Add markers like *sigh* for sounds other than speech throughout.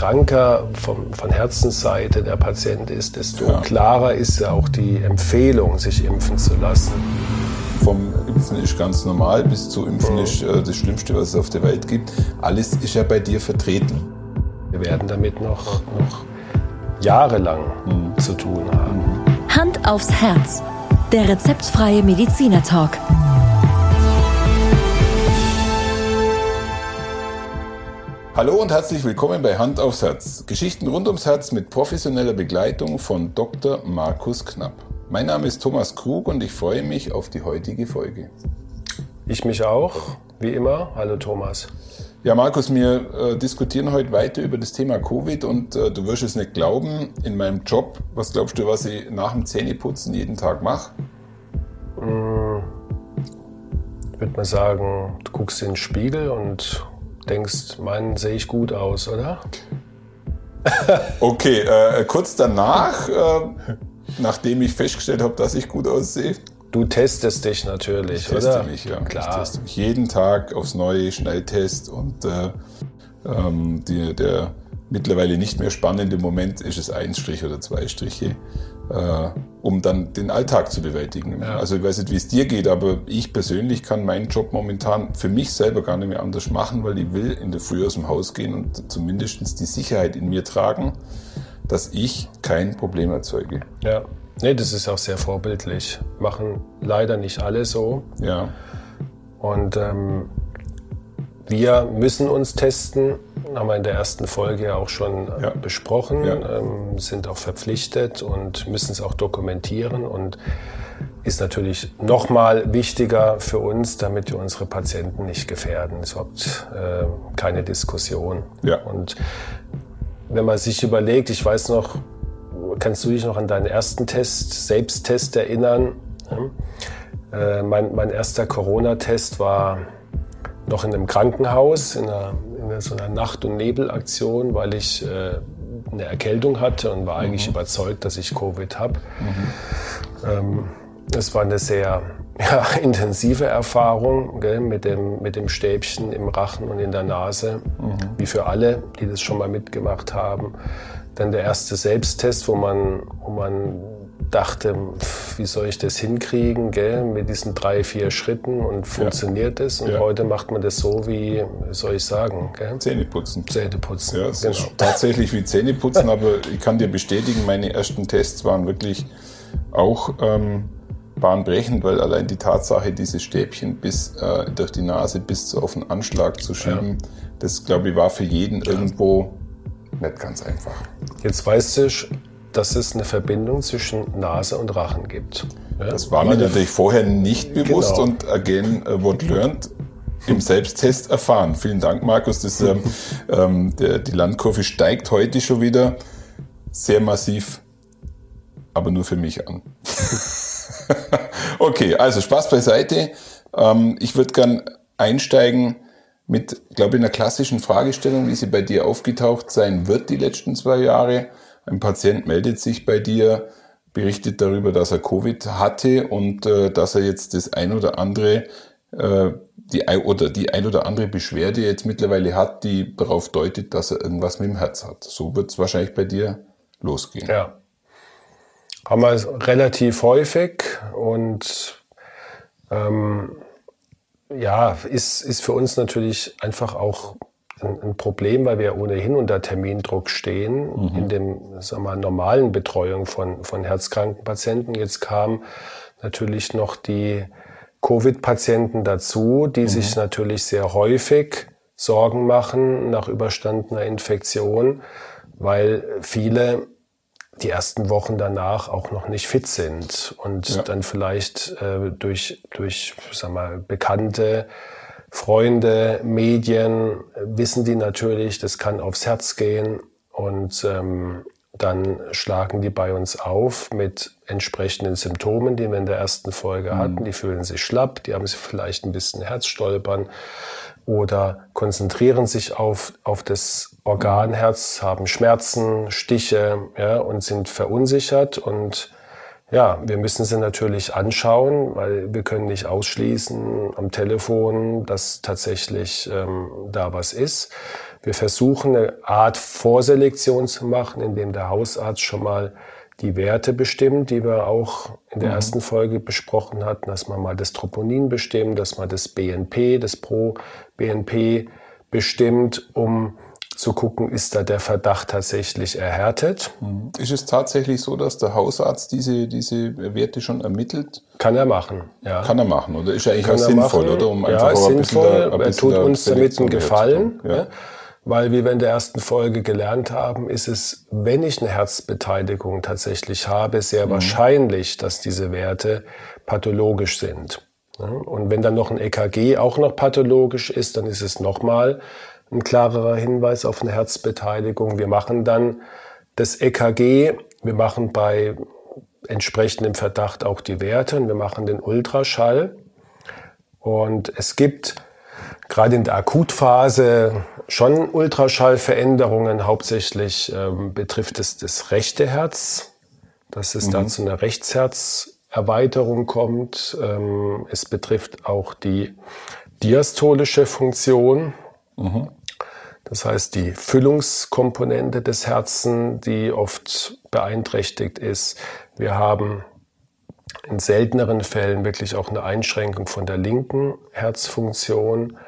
kranker vom, von Herzensseite der Patient ist, desto ja. klarer ist ja auch die Empfehlung, sich impfen zu lassen. Vom Impfen ist ganz normal bis zu Impfen mhm. ist äh, das Schlimmste, was es auf der Welt gibt. Alles ist ja bei dir vertreten. Wir werden damit noch, noch jahrelang mhm. zu tun haben. Hand aufs Herz. Der rezeptfreie Mediziner Hallo und herzlich willkommen bei Hand aufs Herz. Geschichten rund ums Herz mit professioneller Begleitung von Dr. Markus Knapp. Mein Name ist Thomas Krug und ich freue mich auf die heutige Folge. Ich mich auch, wie immer. Hallo Thomas. Ja, Markus, wir äh, diskutieren heute weiter über das Thema Covid und äh, du wirst es nicht glauben, in meinem Job, was glaubst du, was ich nach dem Zähneputzen jeden Tag mache? Hm, ich würde mal sagen, du guckst in den Spiegel und denkst, Mann, sehe ich gut aus, oder? okay, äh, kurz danach, äh, nachdem ich festgestellt habe, dass ich gut aussehe. Du testest dich natürlich, ich teste oder? mich, ja. Klar. Ich teste mich jeden Tag aufs neue Schnelltest und äh, ähm, die, der mittlerweile nicht mehr spannende Moment ist es ein Strich oder zwei Striche äh, um dann den Alltag zu bewältigen. Ja. Also ich weiß nicht, wie es dir geht, aber ich persönlich kann meinen Job momentan für mich selber gar nicht mehr anders machen, weil ich will in der Früh aus dem Haus gehen und zumindest die Sicherheit in mir tragen, dass ich kein Problem erzeuge. Ja, nee, das ist auch sehr vorbildlich. Machen leider nicht alle so. Ja. Und ähm, wir müssen uns testen, haben wir in der ersten Folge ja auch schon äh, ja. besprochen, ja. Ähm, sind auch verpflichtet und müssen es auch dokumentieren und ist natürlich nochmal wichtiger für uns, damit wir unsere Patienten nicht gefährden. Es ist überhaupt äh, keine Diskussion. Ja. Und wenn man sich überlegt, ich weiß noch, kannst du dich noch an deinen ersten Test, Selbsttest erinnern? Äh, mein, mein erster Corona-Test war noch in einem Krankenhaus, in, einer, in so einer Nacht- und Nebelaktion, weil ich äh, eine Erkältung hatte und war eigentlich mhm. überzeugt, dass ich Covid habe. Mhm. Ähm, es war eine sehr *laughs* ja, intensive Erfahrung gell, mit, dem, mit dem Stäbchen im Rachen und in der Nase, mhm. wie für alle, die das schon mal mitgemacht haben. Dann der erste Selbsttest, wo man, wo man dachte, wie soll ich das hinkriegen, gell, mit diesen drei, vier Schritten und funktioniert ja. das? Und ja. heute macht man das so wie, wie soll ich sagen, gell? Zähneputzen. Zähneputzen. Ja, genau. ist tatsächlich wie Zähneputzen, *laughs* aber ich kann dir bestätigen, meine ersten Tests waren wirklich auch ähm, bahnbrechend, weil allein die Tatsache, diese Stäbchen bis äh, durch die Nase bis zu auf den Anschlag zu schieben, ja. das glaube ich war für jeden irgendwo nicht ganz einfach. Jetzt weißt du, dass es eine Verbindung zwischen Nase und Rachen gibt. Ja? Das war mir natürlich vorher nicht bewusst genau. und again, uh, what learned, im Selbsttest erfahren. Vielen Dank, Markus. Das, ähm, *laughs* ähm, der, die Landkurve steigt heute schon wieder sehr massiv, aber nur für mich an. *laughs* okay, also Spaß beiseite. Ähm, ich würde gern einsteigen mit, glaube ich, einer klassischen Fragestellung, wie sie bei dir aufgetaucht sein wird die letzten zwei Jahre. Ein Patient meldet sich bei dir, berichtet darüber, dass er Covid hatte und äh, dass er jetzt das ein oder andere äh, die oder die ein oder andere Beschwerde jetzt mittlerweile hat, die darauf deutet, dass er irgendwas mit dem Herz hat. So wird es wahrscheinlich bei dir losgehen. Ja. Haben wir relativ häufig und ähm, ja, ist, ist für uns natürlich einfach auch ein, ein Problem, weil wir ohnehin unter Termindruck stehen mhm. in dem sagen wir, normalen Betreuung von, von herzkranken Patienten. Jetzt kam natürlich noch die Covid-Patienten dazu, die mhm. sich natürlich sehr häufig Sorgen machen nach überstandener Infektion, weil viele die ersten Wochen danach auch noch nicht fit sind und ja. dann vielleicht äh, durch, durch sag mal, Bekannte Freunde, Medien wissen die natürlich, das kann aufs Herz gehen und ähm, dann schlagen die bei uns auf mit entsprechenden Symptomen, die wir in der ersten Folge mhm. hatten. Die fühlen sich schlapp, die haben vielleicht ein bisschen Herzstolpern oder konzentrieren sich auf, auf das Organherz, haben Schmerzen, Stiche ja, und sind verunsichert und Ja, wir müssen sie natürlich anschauen, weil wir können nicht ausschließen am Telefon, dass tatsächlich ähm, da was ist. Wir versuchen eine Art Vorselektion zu machen, indem der Hausarzt schon mal die Werte bestimmt, die wir auch in der mhm. ersten Folge besprochen hatten, dass man mal das Troponin bestimmt, dass man das BNP, das Pro-BNP bestimmt, um zu gucken, ist da der Verdacht tatsächlich erhärtet. Mhm. Ist es tatsächlich so, dass der Hausarzt diese, diese Werte schon ermittelt? Kann er machen, ja. Kann er machen, oder ist er eigentlich Kann auch sinnvoll, machen. oder? Um ja, ist sinnvoll. er tut uns damit einen Gefallen. Ja. Ja. Weil, wie wir in der ersten Folge gelernt haben, ist es, wenn ich eine Herzbeteiligung tatsächlich habe, sehr mhm. wahrscheinlich, dass diese Werte pathologisch sind. Und wenn dann noch ein EKG auch noch pathologisch ist, dann ist es nochmal ein klarerer Hinweis auf eine Herzbeteiligung. Wir machen dann das EKG, wir machen bei entsprechendem Verdacht auch die Werte und wir machen den Ultraschall. Und es gibt gerade in der Akutphase schon Ultraschallveränderungen. Hauptsächlich ähm, betrifft es das rechte Herz, dass es mhm. dann zu einer Rechtsherzerweiterung kommt. Ähm, es betrifft auch die diastolische Funktion. Mhm. Das heißt, die Füllungskomponente des Herzen, die oft beeinträchtigt ist. Wir haben in selteneren Fällen wirklich auch eine Einschränkung von der linken Herzfunktion.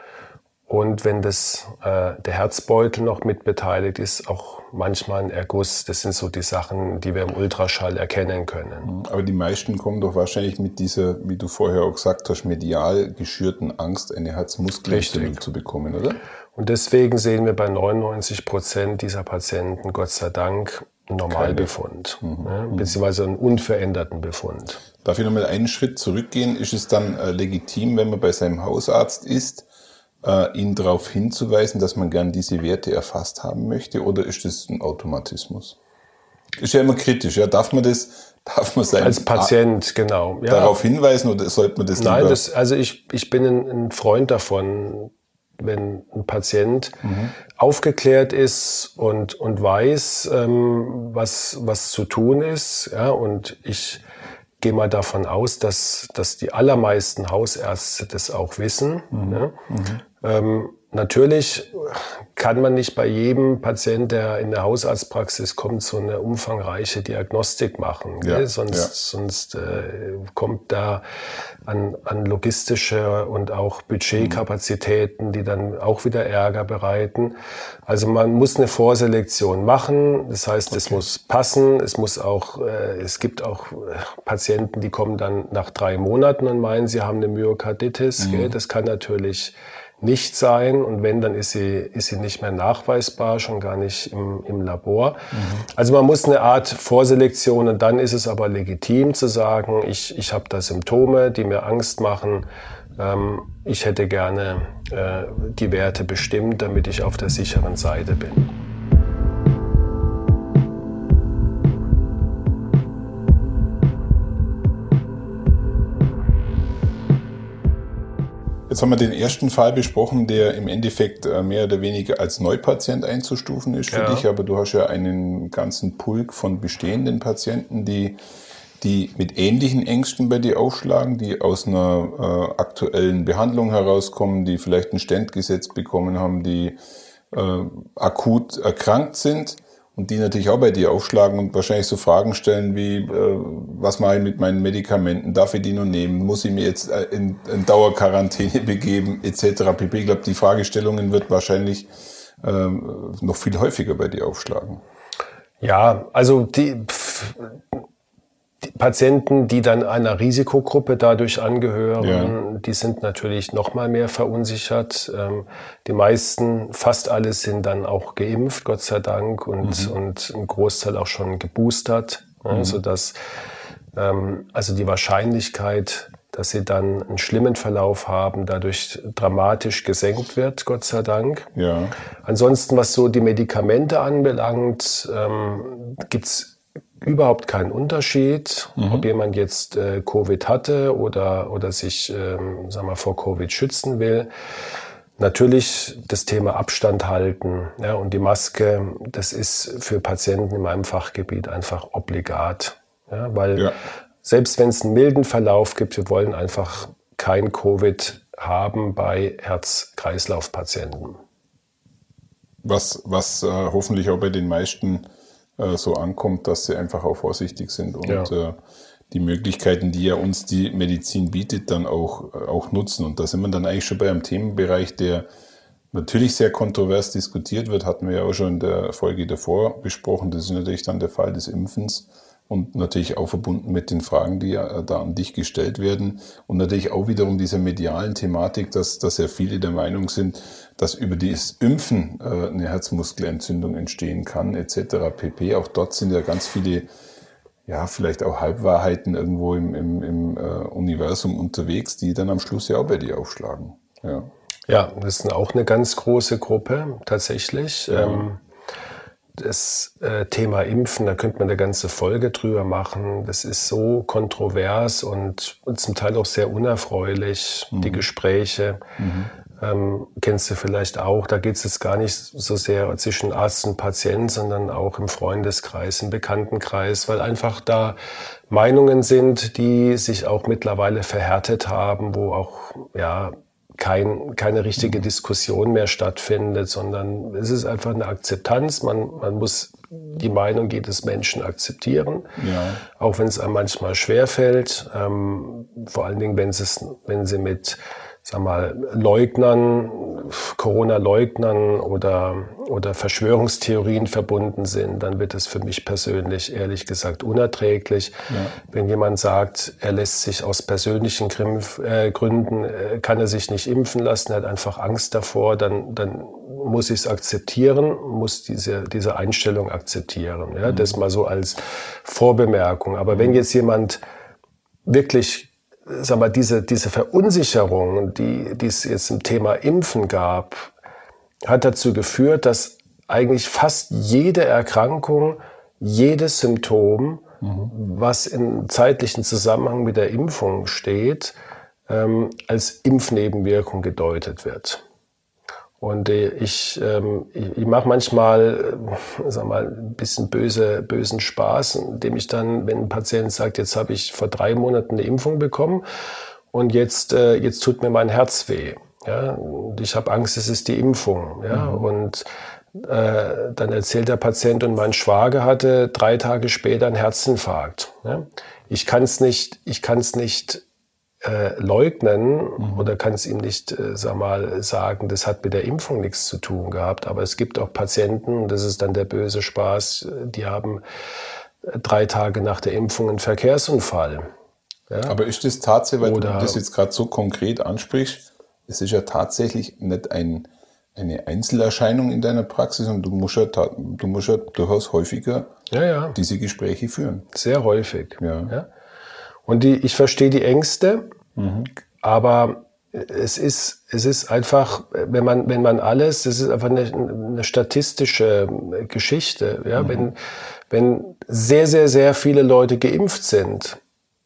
Und wenn das, äh, der Herzbeutel noch mit beteiligt ist, auch manchmal ein Erguss. Das sind so die Sachen, die wir im Ultraschall erkennen können. Aber die meisten kommen doch wahrscheinlich mit dieser, wie du vorher auch gesagt hast, medial geschürten Angst, eine Herzmuskelentzündung zu bekommen, oder? Und deswegen sehen wir bei 99 Prozent dieser Patienten Gott sei Dank einen Normalbefund, mhm. ne, beziehungsweise einen unveränderten Befund. Darf ich nochmal einen Schritt zurückgehen? Ist es dann äh, legitim, wenn man bei seinem Hausarzt ist, äh, ihn darauf hinzuweisen, dass man gern diese Werte erfasst haben möchte, oder ist das ein Automatismus? Ist ja immer kritisch, ja. Darf man das, *laughs* darf man sein als Patient genau ja. darauf hinweisen oder sollte man das Nein, das, also ich ich bin ein Freund davon, wenn ein Patient mhm. aufgeklärt ist und, und weiß, ähm, was, was zu tun ist, ja, und ich gehe mal davon aus, dass, dass die allermeisten Hausärzte das auch wissen. Mhm. Ja. Mhm. Ähm, Natürlich kann man nicht bei jedem Patient, der in der Hausarztpraxis kommt, so eine umfangreiche Diagnostik machen. Ja, sonst ja. sonst äh, kommt da an, an logistische und auch Budgetkapazitäten, die dann auch wieder Ärger bereiten. Also man muss eine Vorselektion machen. Das heißt, okay. es muss passen. Es muss auch, äh, es gibt auch äh, Patienten, die kommen dann nach drei Monaten und meinen, sie haben eine Myokarditis. Mhm. Das kann natürlich nicht sein und wenn, dann ist sie, ist sie nicht mehr nachweisbar, schon gar nicht im, im Labor. Mhm. Also man muss eine Art Vorselektion und dann ist es aber legitim zu sagen, ich, ich habe da Symptome, die mir Angst machen, ähm, ich hätte gerne äh, die Werte bestimmt, damit ich auf der sicheren Seite bin. Jetzt haben wir den ersten Fall besprochen, der im Endeffekt äh, mehr oder weniger als Neupatient einzustufen ist für ja. dich, aber du hast ja einen ganzen Pulk von bestehenden Patienten, die, die mit ähnlichen Ängsten bei dir aufschlagen, die aus einer äh, aktuellen Behandlung herauskommen, die vielleicht ein Stent gesetzt bekommen haben, die äh, akut erkrankt sind und die natürlich auch bei dir aufschlagen und wahrscheinlich so Fragen stellen wie, äh, was mache ich mit meinen Medikamenten, darf ich die nur nehmen, muss ich mir jetzt äh, in, in Dauerquarantäne *laughs* begeben, etc. pp. Ich glaube, die Fragestellungen wird wahrscheinlich ähm, noch viel häufiger bei dir aufschlagen. Ja, also die, Patienten, die dann einer Risikogruppe dadurch angehören, ja. die sind natürlich noch mal mehr verunsichert. Ähm, die meisten, fast alle sind dann auch geimpft, Gott sei Dank, und, mhm. und ein Großteil auch schon geboostert, mhm. so dass ähm, also die Wahrscheinlichkeit, dass sie dann einen schlimmen Verlauf haben, dadurch dramatisch gesenkt wird, Gott sei Dank. Ja. Ansonsten, was so die Medikamente anbelangt, ähm, gibt's überhaupt keinen Unterschied, mhm. ob jemand jetzt äh, Covid hatte oder, oder sich ähm, sagen wir, vor Covid schützen will. Natürlich das Thema Abstand halten ja, und die Maske, das ist für Patienten in meinem Fachgebiet einfach obligat. Ja, weil ja. selbst wenn es einen milden Verlauf gibt, wir wollen einfach kein Covid haben bei Herz-Kreislauf-Patienten. Was, was äh, hoffentlich auch bei den meisten äh, so ankommt, dass sie einfach auch vorsichtig sind und ja. äh, die Möglichkeiten, die ja uns die Medizin bietet, dann auch, äh, auch nutzen. Und da sind wir dann eigentlich schon bei einem Themenbereich, der natürlich sehr kontrovers diskutiert wird, hatten wir ja auch schon in der Folge davor besprochen. Das ist natürlich dann der Fall des Impfens und natürlich auch verbunden mit den Fragen, die ja da an dich gestellt werden und natürlich auch wiederum dieser medialen Thematik, dass, dass ja viele der Meinung sind, dass über das Impfen äh, eine Herzmuskelentzündung entstehen kann etc. pp. Auch dort sind ja ganz viele ja, vielleicht auch Halbwahrheiten irgendwo im, im, im äh, Universum unterwegs, die dann am Schluss ja auch bei dir aufschlagen. Ja. Ja, das ist auch eine ganz große Gruppe tatsächlich. Ja. Ähm, das äh, Thema Impfen, da könnte man eine ganze Folge drüber machen. Das ist so kontrovers und, und zum Teil auch sehr unerfreulich, mhm. die Gespräche. Mhm. Ähm, kennst du vielleicht auch, da geht es jetzt gar nicht so sehr zwischen Arzt und Patient, sondern auch im Freundeskreis, im Bekanntenkreis, weil einfach da Meinungen sind, die sich auch mittlerweile verhärtet haben, wo auch ja kein, keine richtige Diskussion mehr stattfindet, sondern es ist einfach eine Akzeptanz. Man, man muss die Meinung jedes Menschen akzeptieren, ja. auch wenn es einem manchmal schwerfällt. Ähm, vor allen Dingen, wenn, es, wenn sie mit sag mal, Leugnern, Corona-Leugnern oder, oder Verschwörungstheorien verbunden sind, dann wird es für mich persönlich ehrlich gesagt unerträglich. Ja. Wenn jemand sagt, er lässt sich aus persönlichen äh, Gründen, äh, kann er sich nicht impfen lassen, er hat einfach Angst davor, dann, dann muss ich es akzeptieren, muss diese, diese Einstellung akzeptieren. Ja? Mhm. Das mal so als Vorbemerkung. Aber mhm. wenn jetzt jemand wirklich sag mal, diese, diese Verunsicherung, die, die es jetzt im Thema Impfen gab, hat dazu geführt, dass eigentlich fast jede Erkrankung, jedes Symptom, mhm. was in zeitlichen Zusammenhang mit der Impfung steht, ähm, als Impfnebenwirkung gedeutet wird. Und äh, ich, ähm, ich, ich mache manchmal, äh, sag mal, ein bisschen böse, bösen Spaß, indem ich dann, wenn ein Patient sagt, jetzt habe ich vor drei Monaten eine Impfung bekommen und jetzt, äh, jetzt tut mir mein Herz weh. Ja, und ich habe Angst, es ist die Impfung. Ja, mhm. und äh, dann erzählt der Patient, und mein Schwager hatte drei Tage später einen Herzinfarkt. Ja? Ich kann es nicht, ich kann es nicht äh, leugnen mhm. oder kann es ihm nicht, äh, sag mal, sagen, das hat mit der Impfung nichts zu tun gehabt. Aber es gibt auch Patienten, das ist dann der böse Spaß, die haben äh, drei Tage nach der Impfung einen Verkehrsunfall. Ja? Aber ist das tatsächlich, weil oder, du das jetzt gerade so konkret ansprichst, es ist ja tatsächlich nicht ein, eine Einzelerscheinung in deiner Praxis und du musst ja, du musst ja durchaus häufiger ja, ja. diese Gespräche führen. Sehr häufig. Ja. ja. Und die, ich verstehe die Ängste, mhm. aber es ist, es ist einfach, wenn man, wenn man alles, es ist einfach eine, eine statistische Geschichte. Ja? Mhm. Wenn, wenn sehr, sehr, sehr viele Leute geimpft sind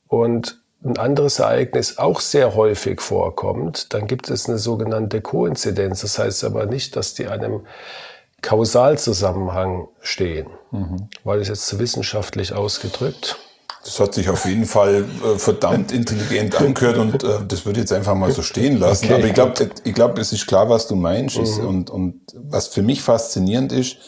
und ein anderes Ereignis auch sehr häufig vorkommt, dann gibt es eine sogenannte Koinzidenz. Das heißt aber nicht, dass die einem Kausalzusammenhang stehen. Mhm. Weil es jetzt wissenschaftlich ausgedrückt. Das hat sich auf jeden Fall äh, verdammt intelligent angehört und äh, das würde ich jetzt einfach mal so stehen lassen. Okay. Aber ich glaube, ich glaube, es ist klar, was du meinst. Mhm. Und, und was für mich faszinierend ist,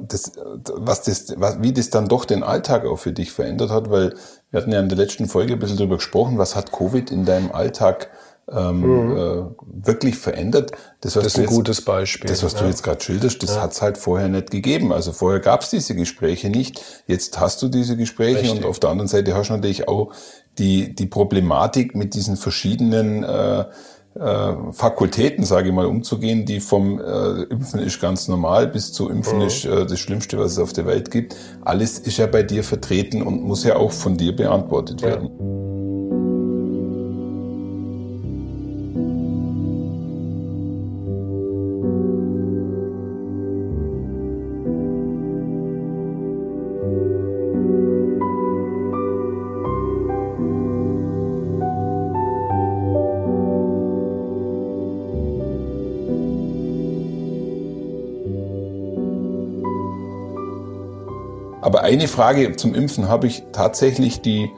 das, was das, was, wie das dann doch den Alltag auch für dich verändert hat, weil wir hatten ja in der letzten Folge ein bisschen darüber gesprochen, was hat Covid in deinem Alltag ähm, mhm. äh, wirklich verändert. Das, das ist ein jetzt, gutes Beispiel. Das, was ja. du jetzt gerade schilderst, das ja. hat es halt vorher nicht gegeben. Also vorher gab es diese Gespräche nicht. Jetzt hast du diese Gespräche Richtig. und auf der anderen Seite hast du natürlich auch die, die Problematik mit diesen verschiedenen äh, äh, Fakultäten, sage ich mal, umzugehen, die vom äh, Impfen ist ganz normal bis zu Impfen mhm. ist äh, das Schlimmste, was es auf der Welt gibt. Alles ist ja bei dir vertreten und muss ja auch von dir beantwortet ja. werden. Aber eine Frage zum Impfen habe ich tatsächlich, die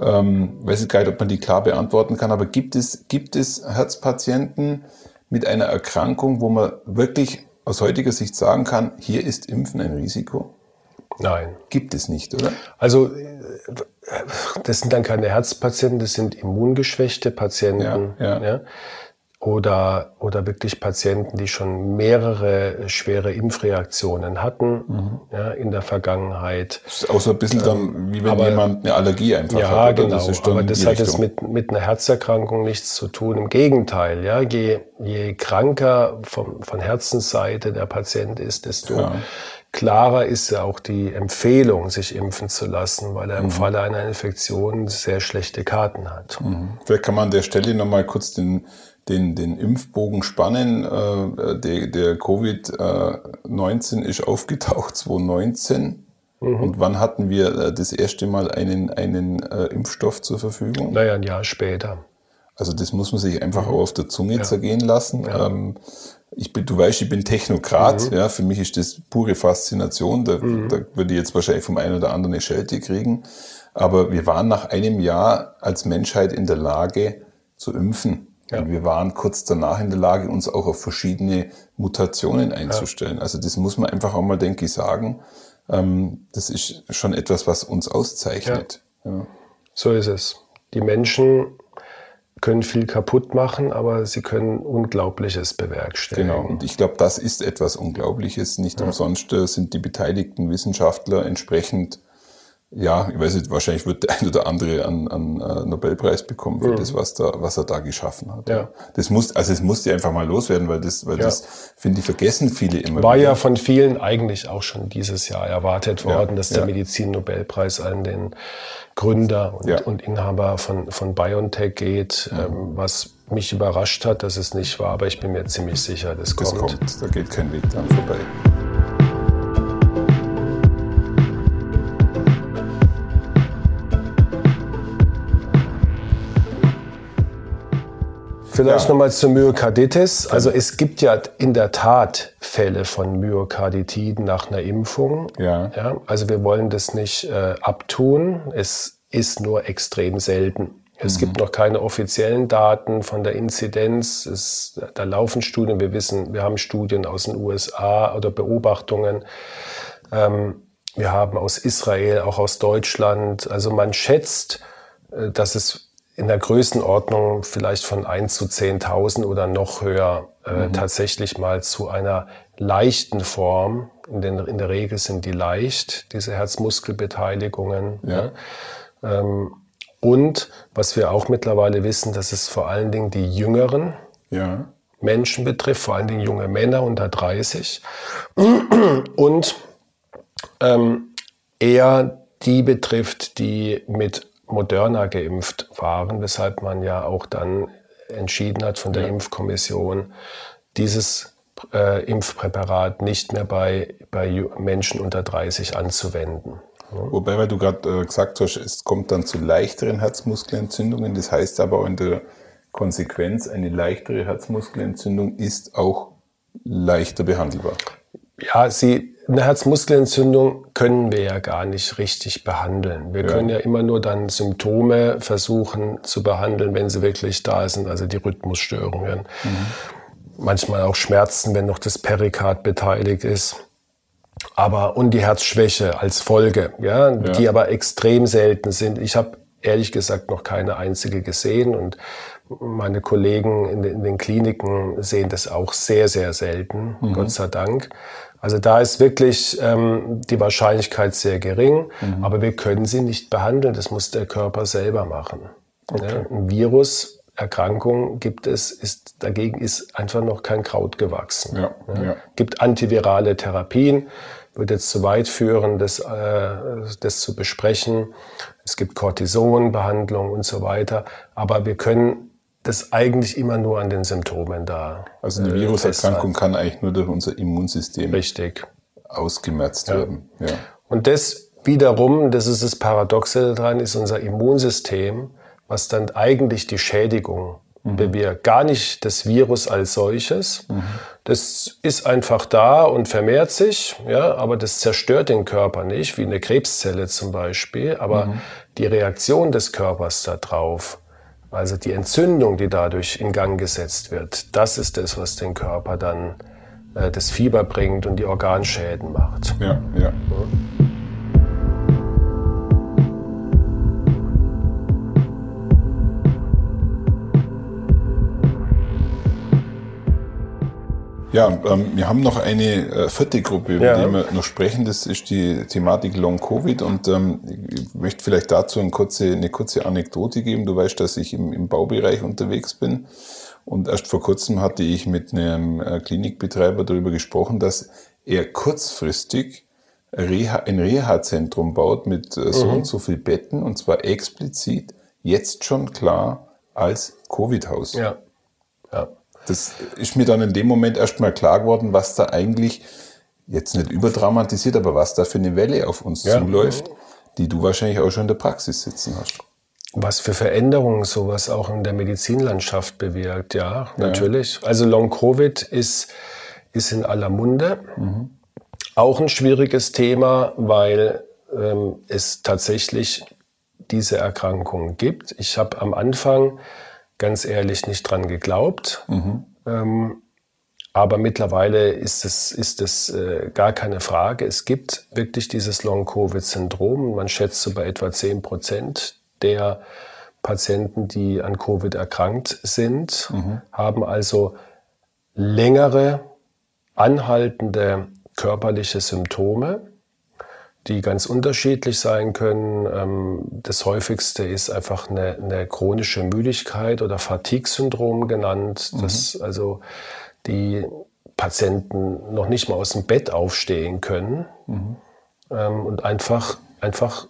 Ähm, weiß ich gar nicht, ob man die klar beantworten kann, aber gibt es, gibt es Herzpatienten mit einer Erkrankung, wo man wirklich aus heutiger Sicht sagen kann, hier ist Impfen ein Risiko? Nein. Gibt es nicht, oder? Also das sind dann keine Herzpatienten, das sind immungeschwächte Patienten. Ja, ja. ja? Oder, oder wirklich Patienten, die schon mehrere schwere Impfreaktionen hatten Mhm. ja, in der Vergangenheit. Das ist auch so ein bisschen dann, wie wenn aber- jemand eine Allergie einfach Ja, hat. oder? genau. Das aber das hat jetzt mit, mit einer Herzerkrankung nichts zu tun. Im Gegenteil, ja, je, je kranker vom, von Herzensseite der Patient ist, desto Ja. klarer ist ja auch die Empfehlung, sich impfen zu lassen, weil Mhm. er im Falle einer Infektion sehr schlechte Karten hat. Vielleicht kann man an der Stelle nochmal kurz den, den, den Impfbogen spannen. Äh, Der, der Covid-19 ist aufgetaucht 2019. Mhm. Und wann hatten wir äh, das erste Mal einen, einen äh, Impfstoff zur Verfügung? Naja, ein Jahr später. Also das muss man sich einfach Mhm. auch auf der Zunge zergehen lassen. Ähm, ich bin, du weißt, ich bin Technokrat. Mhm. Ja, für mich ist das pure Faszination. Da, da würde ich jetzt wahrscheinlich vom einen oder anderen eine Schelte kriegen. Aber wir waren nach einem Jahr als Menschheit in der Lage zu impfen. Ja. Und wir waren kurz danach in der Lage, uns auch auf verschiedene Mutationen einzustellen. Also das muss man einfach auch mal, denke ich, sagen. Ähm, das ist schon etwas, was uns auszeichnet. Ja. So ist es. Die Menschen können viel kaputt machen, aber sie können Unglaubliches bewerkstelligen. Genau, und ich glaube, das ist etwas Unglaubliches. Nicht umsonst äh, sind die beteiligten Wissenschaftler entsprechend, ja, ich weiß nicht, wahrscheinlich wird der *laughs* ein oder andere einen, einen äh, Nobelpreis bekommen für das, was, da, was er da geschaffen hat. Mhm. Ja. Das muss, also es musste einfach mal loswerden, weil das, weil Ja. das, finde ich, vergessen viele immer War wieder. ja von vielen eigentlich auch schon dieses Jahr erwartet worden, dass der ja. Medizin-Nobelpreis an den Gründer und, Ja. und Inhaber von, von BioNTech geht, ähm, was mich überrascht hat, dass es nicht war, aber ich bin mir ziemlich sicher, das, Das kommt. kommt, da geht kein Weg dran vorbei. Vielleicht Ja. nochmal zur Myokarditis. Also es gibt ja in der Tat Fälle von Myokarditiden nach einer Impfung. Ja. Ja, also wir wollen das nicht äh, abtun. Es ist nur extrem selten. Es gibt noch keine offiziellen Daten von der Inzidenz. Es, da laufen Studien. Wir wissen, wir haben Studien aus den USA oder Beobachtungen. Ähm, wir haben aus Israel, auch aus Deutschland. Also man schätzt, äh, dass es in der Größenordnung vielleicht von 1 zu 10.000 oder noch höher äh, tatsächlich mal zu einer leichten Form, in, den, in der Regel sind die leicht, diese Herzmuskelbeteiligungen. Ja. Ja. Ähm, und was wir auch mittlerweile wissen, dass es vor allen Dingen die Jüngeren Ja. Menschen betrifft, vor allen Dingen junge Männer unter 30 und ähm, eher die betrifft, die mit Moderna geimpft waren, weshalb man ja auch dann entschieden hat von der Ja. Impfkommission, dieses äh, Impfpräparat nicht mehr bei, bei Menschen unter 30 anzuwenden. Wobei, weil du gerade äh, gesagt hast, es kommt dann zu leichteren Herzmuskelentzündungen. Das heißt aber auch in der Konsequenz, eine leichtere Herzmuskelentzündung ist auch leichter behandelbar. Ja, sie, eine Herzmuskelentzündung können wir ja gar nicht richtig behandeln. Wir Ja. können ja immer nur dann Symptome versuchen zu behandeln, wenn sie wirklich da sind, also die Rhythmusstörungen. Manchmal auch Schmerzen, wenn noch das Perikard beteiligt ist. Aber und die Herzschwäche als Folge, ja, die aber extrem selten sind. Ich habe ehrlich gesagt noch keine einzige gesehen und meine Kollegen in den, in den Kliniken sehen das auch sehr, sehr selten, Gott sei Dank. Also da ist wirklich ähm, die Wahrscheinlichkeit sehr gering, aber wir können sie nicht behandeln. Das muss der Körper selber machen. Ja, ein Viruserkrankung gibt es, ist, dagegen ist einfach noch kein Kraut gewachsen. Ja, ja. Gibt antivirale Therapien, würde jetzt zu weit führen, das, äh, das zu besprechen. Es gibt Cortisonbehandlung und so weiter. Aber wir können das eigentlich immer nur an den Symptomen da. Also eine äh, Viruserkrankung kann eigentlich nur durch unser Immunsystem Richtig. ausgemerzt werden. Ja. Und das wiederum, das ist das Paradoxe daran, ist unser Immunsystem, was dann eigentlich die Schädigung bewirkt. Gar nicht das Virus als solches. Das ist einfach da und vermehrt sich, ja, aber das zerstört den Körper nicht, wie eine Krebszelle zum Beispiel. Aber die Reaktion des Körpers darauf, also die Entzündung, die dadurch in Gang gesetzt wird, das ist das, was den Körper dann äh, das Fieber bringt und die Organschäden macht. Ja, ja. Ja, ähm, wir haben noch eine äh, vierte Gruppe, über Ja. die wir noch sprechen. Das ist die Thematik Long Covid. Und ähm, ich möchte vielleicht dazu eine kurze, eine kurze Anekdote geben. Du weißt, dass ich im, im Baubereich unterwegs bin. Und erst vor kurzem hatte ich mit einem äh, Klinikbetreiber darüber gesprochen, dass er kurzfristig Reha, ein Reha-Zentrum baut mit äh, so und so viel Betten und zwar explizit jetzt schon klar als Covid-Haus. Ja. Ja. Das ist mir dann in dem Moment erstmal klar geworden, was da eigentlich jetzt nicht überdramatisiert, aber was da für eine Welle auf uns Ja. zuläuft, die du wahrscheinlich auch schon in der Praxis sitzen hast. Was für Veränderungen sowas auch in der Medizinlandschaft bewirkt, ja, natürlich. Also Long Covid ist, ist in aller Munde. Auch ein schwieriges Thema, weil ähm, es tatsächlich diese Erkrankung gibt. Ich habe am Anfang ganz ehrlich nicht dran geglaubt. Ähm, aber mittlerweile ist es, ist es äh, gar keine Frage. Es gibt wirklich dieses Long-Covid-Syndrom. Man schätzt so bei etwa 10 Prozent der Patienten, die an Covid erkrankt sind, haben also längere, anhaltende körperliche Symptome, die ganz unterschiedlich sein können. Ähm, Das häufigste ist einfach eine, eine chronische Müdigkeit oder Fatigue-Syndrom genannt, dass also die Patienten noch nicht mal aus dem Bett aufstehen können ähm, und einfach, einfach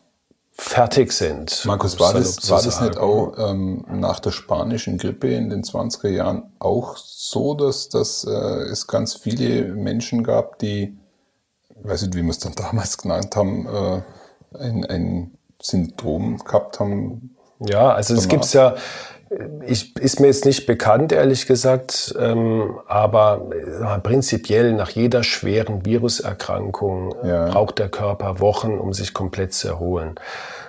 fertig sind. Markus, war das, war das nicht auch ähm, nach der spanischen Grippe in den 20er Jahren auch so, dass, dass äh, es ganz viele Menschen gab, die, ich weiß nicht, wie wir es dann damals genannt haben, äh, ein, ein Syndrom gehabt haben? Ja, also es Danach. gibt's ja, ich, ist mir jetzt nicht bekannt, ehrlich gesagt, ähm, aber äh, prinzipiell nach jeder schweren Viruserkrankung äh, Ja. braucht der Körper Wochen, um sich komplett zu erholen.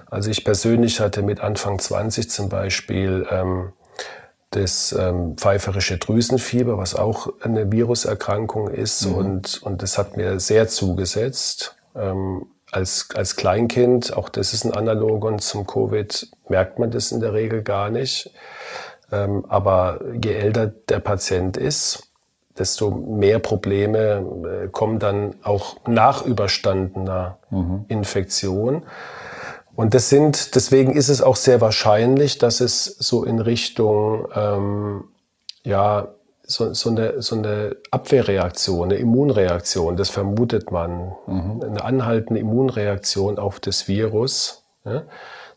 Also ich persönlich hatte mit Anfang 20 zum Beispiel ähm, das ähm, pfeiferische Drüsenfieber, was auch eine Viruserkrankung ist und, und das hat mir sehr zugesetzt. Ähm, als, als Kleinkind, auch das ist ein Analogon zum Covid, merkt man das in der Regel gar nicht. Ähm, aber je älter der Patient ist, desto mehr Probleme äh, kommen dann auch nach überstandener Infektion. Und das sind, deswegen ist es auch sehr wahrscheinlich, dass es so in Richtung, ähm, ja, so, so, eine, so eine Abwehrreaktion, eine Immunreaktion, das vermutet man, eine anhaltende Immunreaktion auf das Virus. Ja.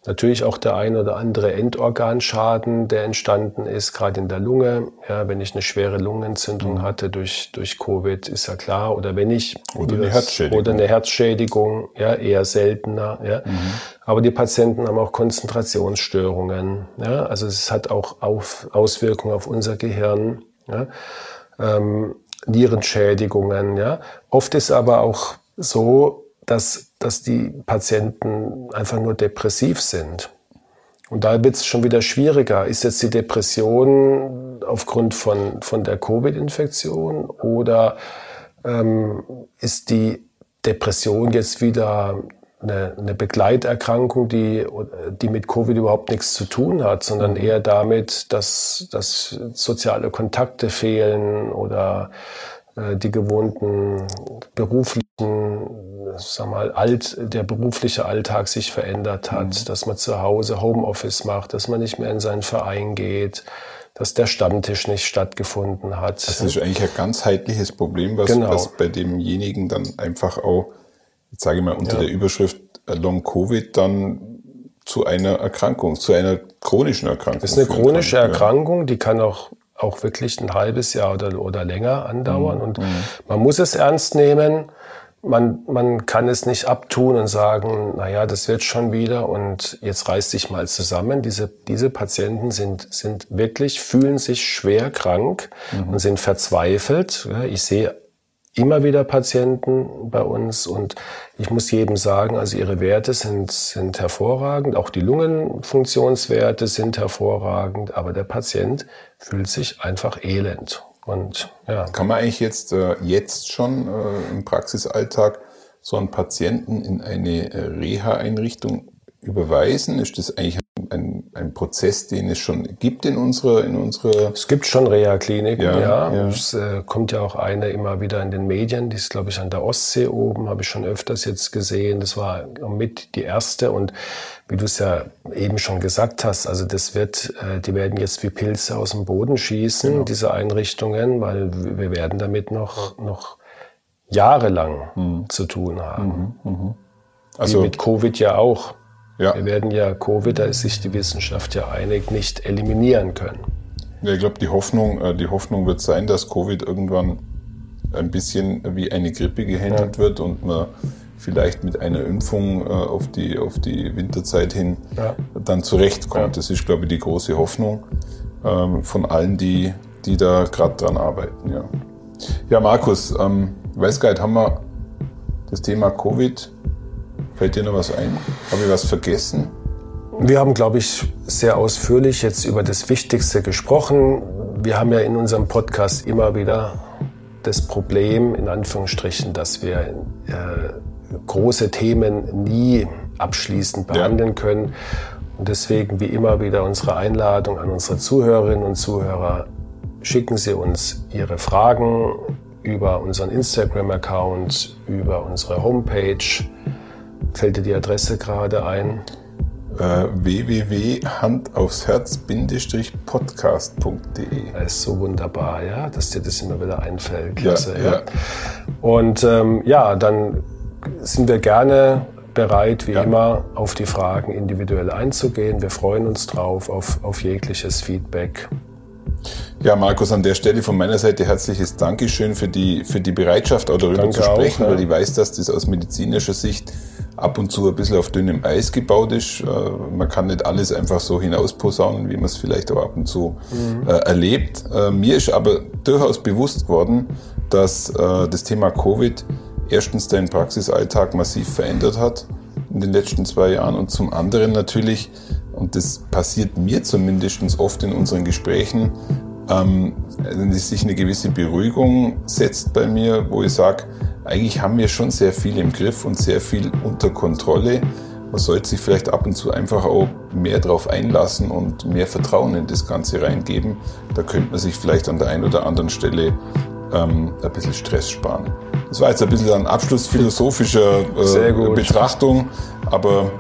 Natürlich auch der ein oder andere Endorganschaden, der entstanden ist, gerade in der Lunge. Ja, wenn ich eine schwere Lungenentzündung hatte durch, durch Covid, ist ja klar. Oder wenn ich Oder eine Herzschädigung. oder eine Herzschädigung, ja, eher seltener. Ja. Aber die Patienten haben auch Konzentrationsstörungen. Ja. Also es hat auch auf, Auswirkungen auf unser Gehirn. Ja. Ähm, Nierenschädigungen. Ja. Oft ist aber auch so, dass, dass die Patienten einfach nur depressiv sind. Und da wird es schon wieder schwieriger. Ist jetzt die Depression aufgrund von, von der Covid-Infektion oder ähm, ist die Depression jetzt wieder eine, eine Begleiterkrankung, die, die mit Covid überhaupt nichts zu tun hat, sondern eher damit, dass, dass soziale Kontakte fehlen oder äh, die gewohnten beruflichen, sag mal, alt, der berufliche Alltag sich verändert hat, dass man zu Hause Homeoffice macht, dass man nicht mehr in seinen Verein geht, dass der Stammtisch nicht stattgefunden hat. Das ist eigentlich ein ganzheitliches Problem, was, Genau. was bei demjenigen dann einfach auch, jetzt sage ich mal, unter Ja. der Überschrift äh, Long Covid dann zu einer Erkrankung, zu einer chronischen Erkrankung. Das ist eine chronische kann. Erkrankung, die kann auch, auch wirklich ein halbes Jahr oder, oder länger andauern. Mhm. Und man muss es ernst nehmen. Man, man kann es nicht abtun und sagen, naja, das wird schon wieder und jetzt reiß dich mal zusammen. Diese, diese Patienten sind, sind wirklich, fühlen sich schwer krank Mhm. und sind verzweifelt. Ich sehe immer wieder Patienten bei uns und ich muss jedem sagen, also ihre Werte sind, sind hervorragend, auch die Lungenfunktionswerte sind hervorragend, aber der Patient fühlt sich einfach elend. Und ja. Kann man eigentlich jetzt, äh, jetzt schon äh, im Praxisalltag so einen Patienten in eine äh, Reha-Einrichtung überweisen? Ist das eigentlich ein, ein Prozess, den es schon gibt in unserer, in unserer Es gibt schon Reha-Kliniken, ja, ja. ja. Es äh, kommt ja auch eine immer wieder in den Medien, die ist, glaube ich, an der Ostsee oben, habe ich schon öfters jetzt gesehen. Das war mit die erste und wie du es ja eben schon gesagt hast, also das wird, äh, die werden jetzt wie Pilze aus dem Boden schießen, genau. diese Einrichtungen, weil wir werden damit noch, noch jahrelang mhm. zu tun haben. Mhm, mh. Also wie mit Covid ja auch. Ja. Wir werden ja Covid, da ist sich die Wissenschaft ja einig, nicht eliminieren können. Ja, ich glaube, die Hoffnung, äh, die Hoffnung wird sein, dass Covid irgendwann ein bisschen wie eine Grippe gehandelt ja. wird und man vielleicht mit einer Impfung äh, auf, die, auf die Winterzeit hin ja. dann zurechtkommt. Ja. Das ist, glaube ich, die große Hoffnung ähm, von allen, die, die da gerade dran arbeiten. Ja, ja Markus, ähm, Weißgeid, haben wir das Thema Covid Fällt dir noch was ein? Habe ich was vergessen? Wir haben, glaube ich, sehr ausführlich jetzt über das Wichtigste gesprochen. Wir haben ja in unserem Podcast immer wieder das Problem, in Anführungsstrichen, dass wir äh, große Themen nie abschließend behandeln ja. können. Und deswegen wie immer wieder unsere Einladung an unsere Zuhörerinnen und Zuhörer. Schicken Sie uns Ihre Fragen über unseren Instagram-Account, über unsere Homepage Fällt dir die Adresse gerade ein? Äh, www.handaufsherz-podcast.de. Das ist so wunderbar, ja, dass dir das immer wieder einfällt. Klasse, ja, ja. ja. Und ähm, ja, dann sind wir gerne bereit, wie ja. immer, auf die Fragen individuell einzugehen. Wir freuen uns drauf, auf, auf jegliches Feedback. Ja, Markus, an der Stelle von meiner Seite herzliches Dankeschön für die, für die Bereitschaft, auch darüber Danke zu sprechen, auch, ja. weil ich weiß, dass das aus medizinischer Sicht ab und zu ein bisschen auf dünnem Eis gebaut ist. Äh, man kann nicht alles einfach so hinausposaunen, wie man es vielleicht auch ab und zu mhm. äh, erlebt. Äh, mir ist aber durchaus bewusst geworden, dass das Thema Covid erstens den Praxisalltag massiv verändert hat in den letzten zwei Jahren und zum anderen natürlich, und das passiert mir zumindest oft in unseren Gesprächen, ähm, sich eine gewisse Beruhigung setzt bei mir, wo ich sage, eigentlich haben wir schon sehr viel im Griff und sehr viel unter Kontrolle. Man sollte sich vielleicht ab und zu einfach auch mehr darauf einlassen und mehr Vertrauen in das Ganze reingeben. Da könnte man sich vielleicht an der einen oder anderen Stelle ähm, ein bisschen Stress sparen. Das war jetzt ein bisschen ein Abschluss philosophischer äh, Betrachtung, aber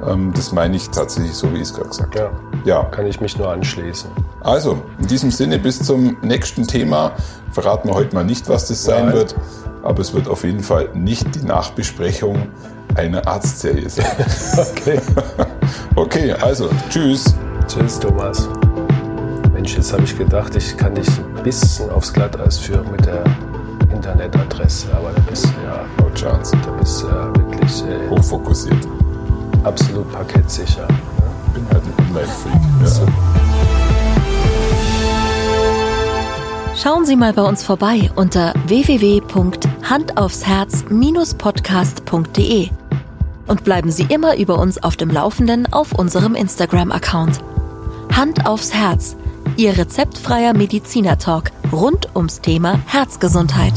das meine ich tatsächlich so, wie ich es gerade gesagt habe. Ja, ja, kann ich mich nur anschließen. Also, in diesem Sinne, bis zum nächsten Thema. Verraten wir heute mal nicht, was das sein Nein. wird, aber es wird auf jeden Fall nicht die Nachbesprechung einer Arztserie sein. *laughs* okay. *laughs* okay, also, tschüss. Tschüss, Thomas. Mensch, jetzt habe ich gedacht, ich kann dich ein bisschen aufs Glatteis führen mit der Internetadresse, aber da bist du ja. No chance. Da bist du ja wirklich. Äh, Hochfokussiert absolut parkettsicher. Ich bin halt ein Online-Freak. Ja. Schauen Sie mal bei uns vorbei unter www.handaufsherz-podcast.de und bleiben Sie immer über uns auf dem Laufenden auf unserem Instagram-Account. Hand aufs Herz, Ihr rezeptfreier Mediziner-Talk rund ums Thema Herzgesundheit.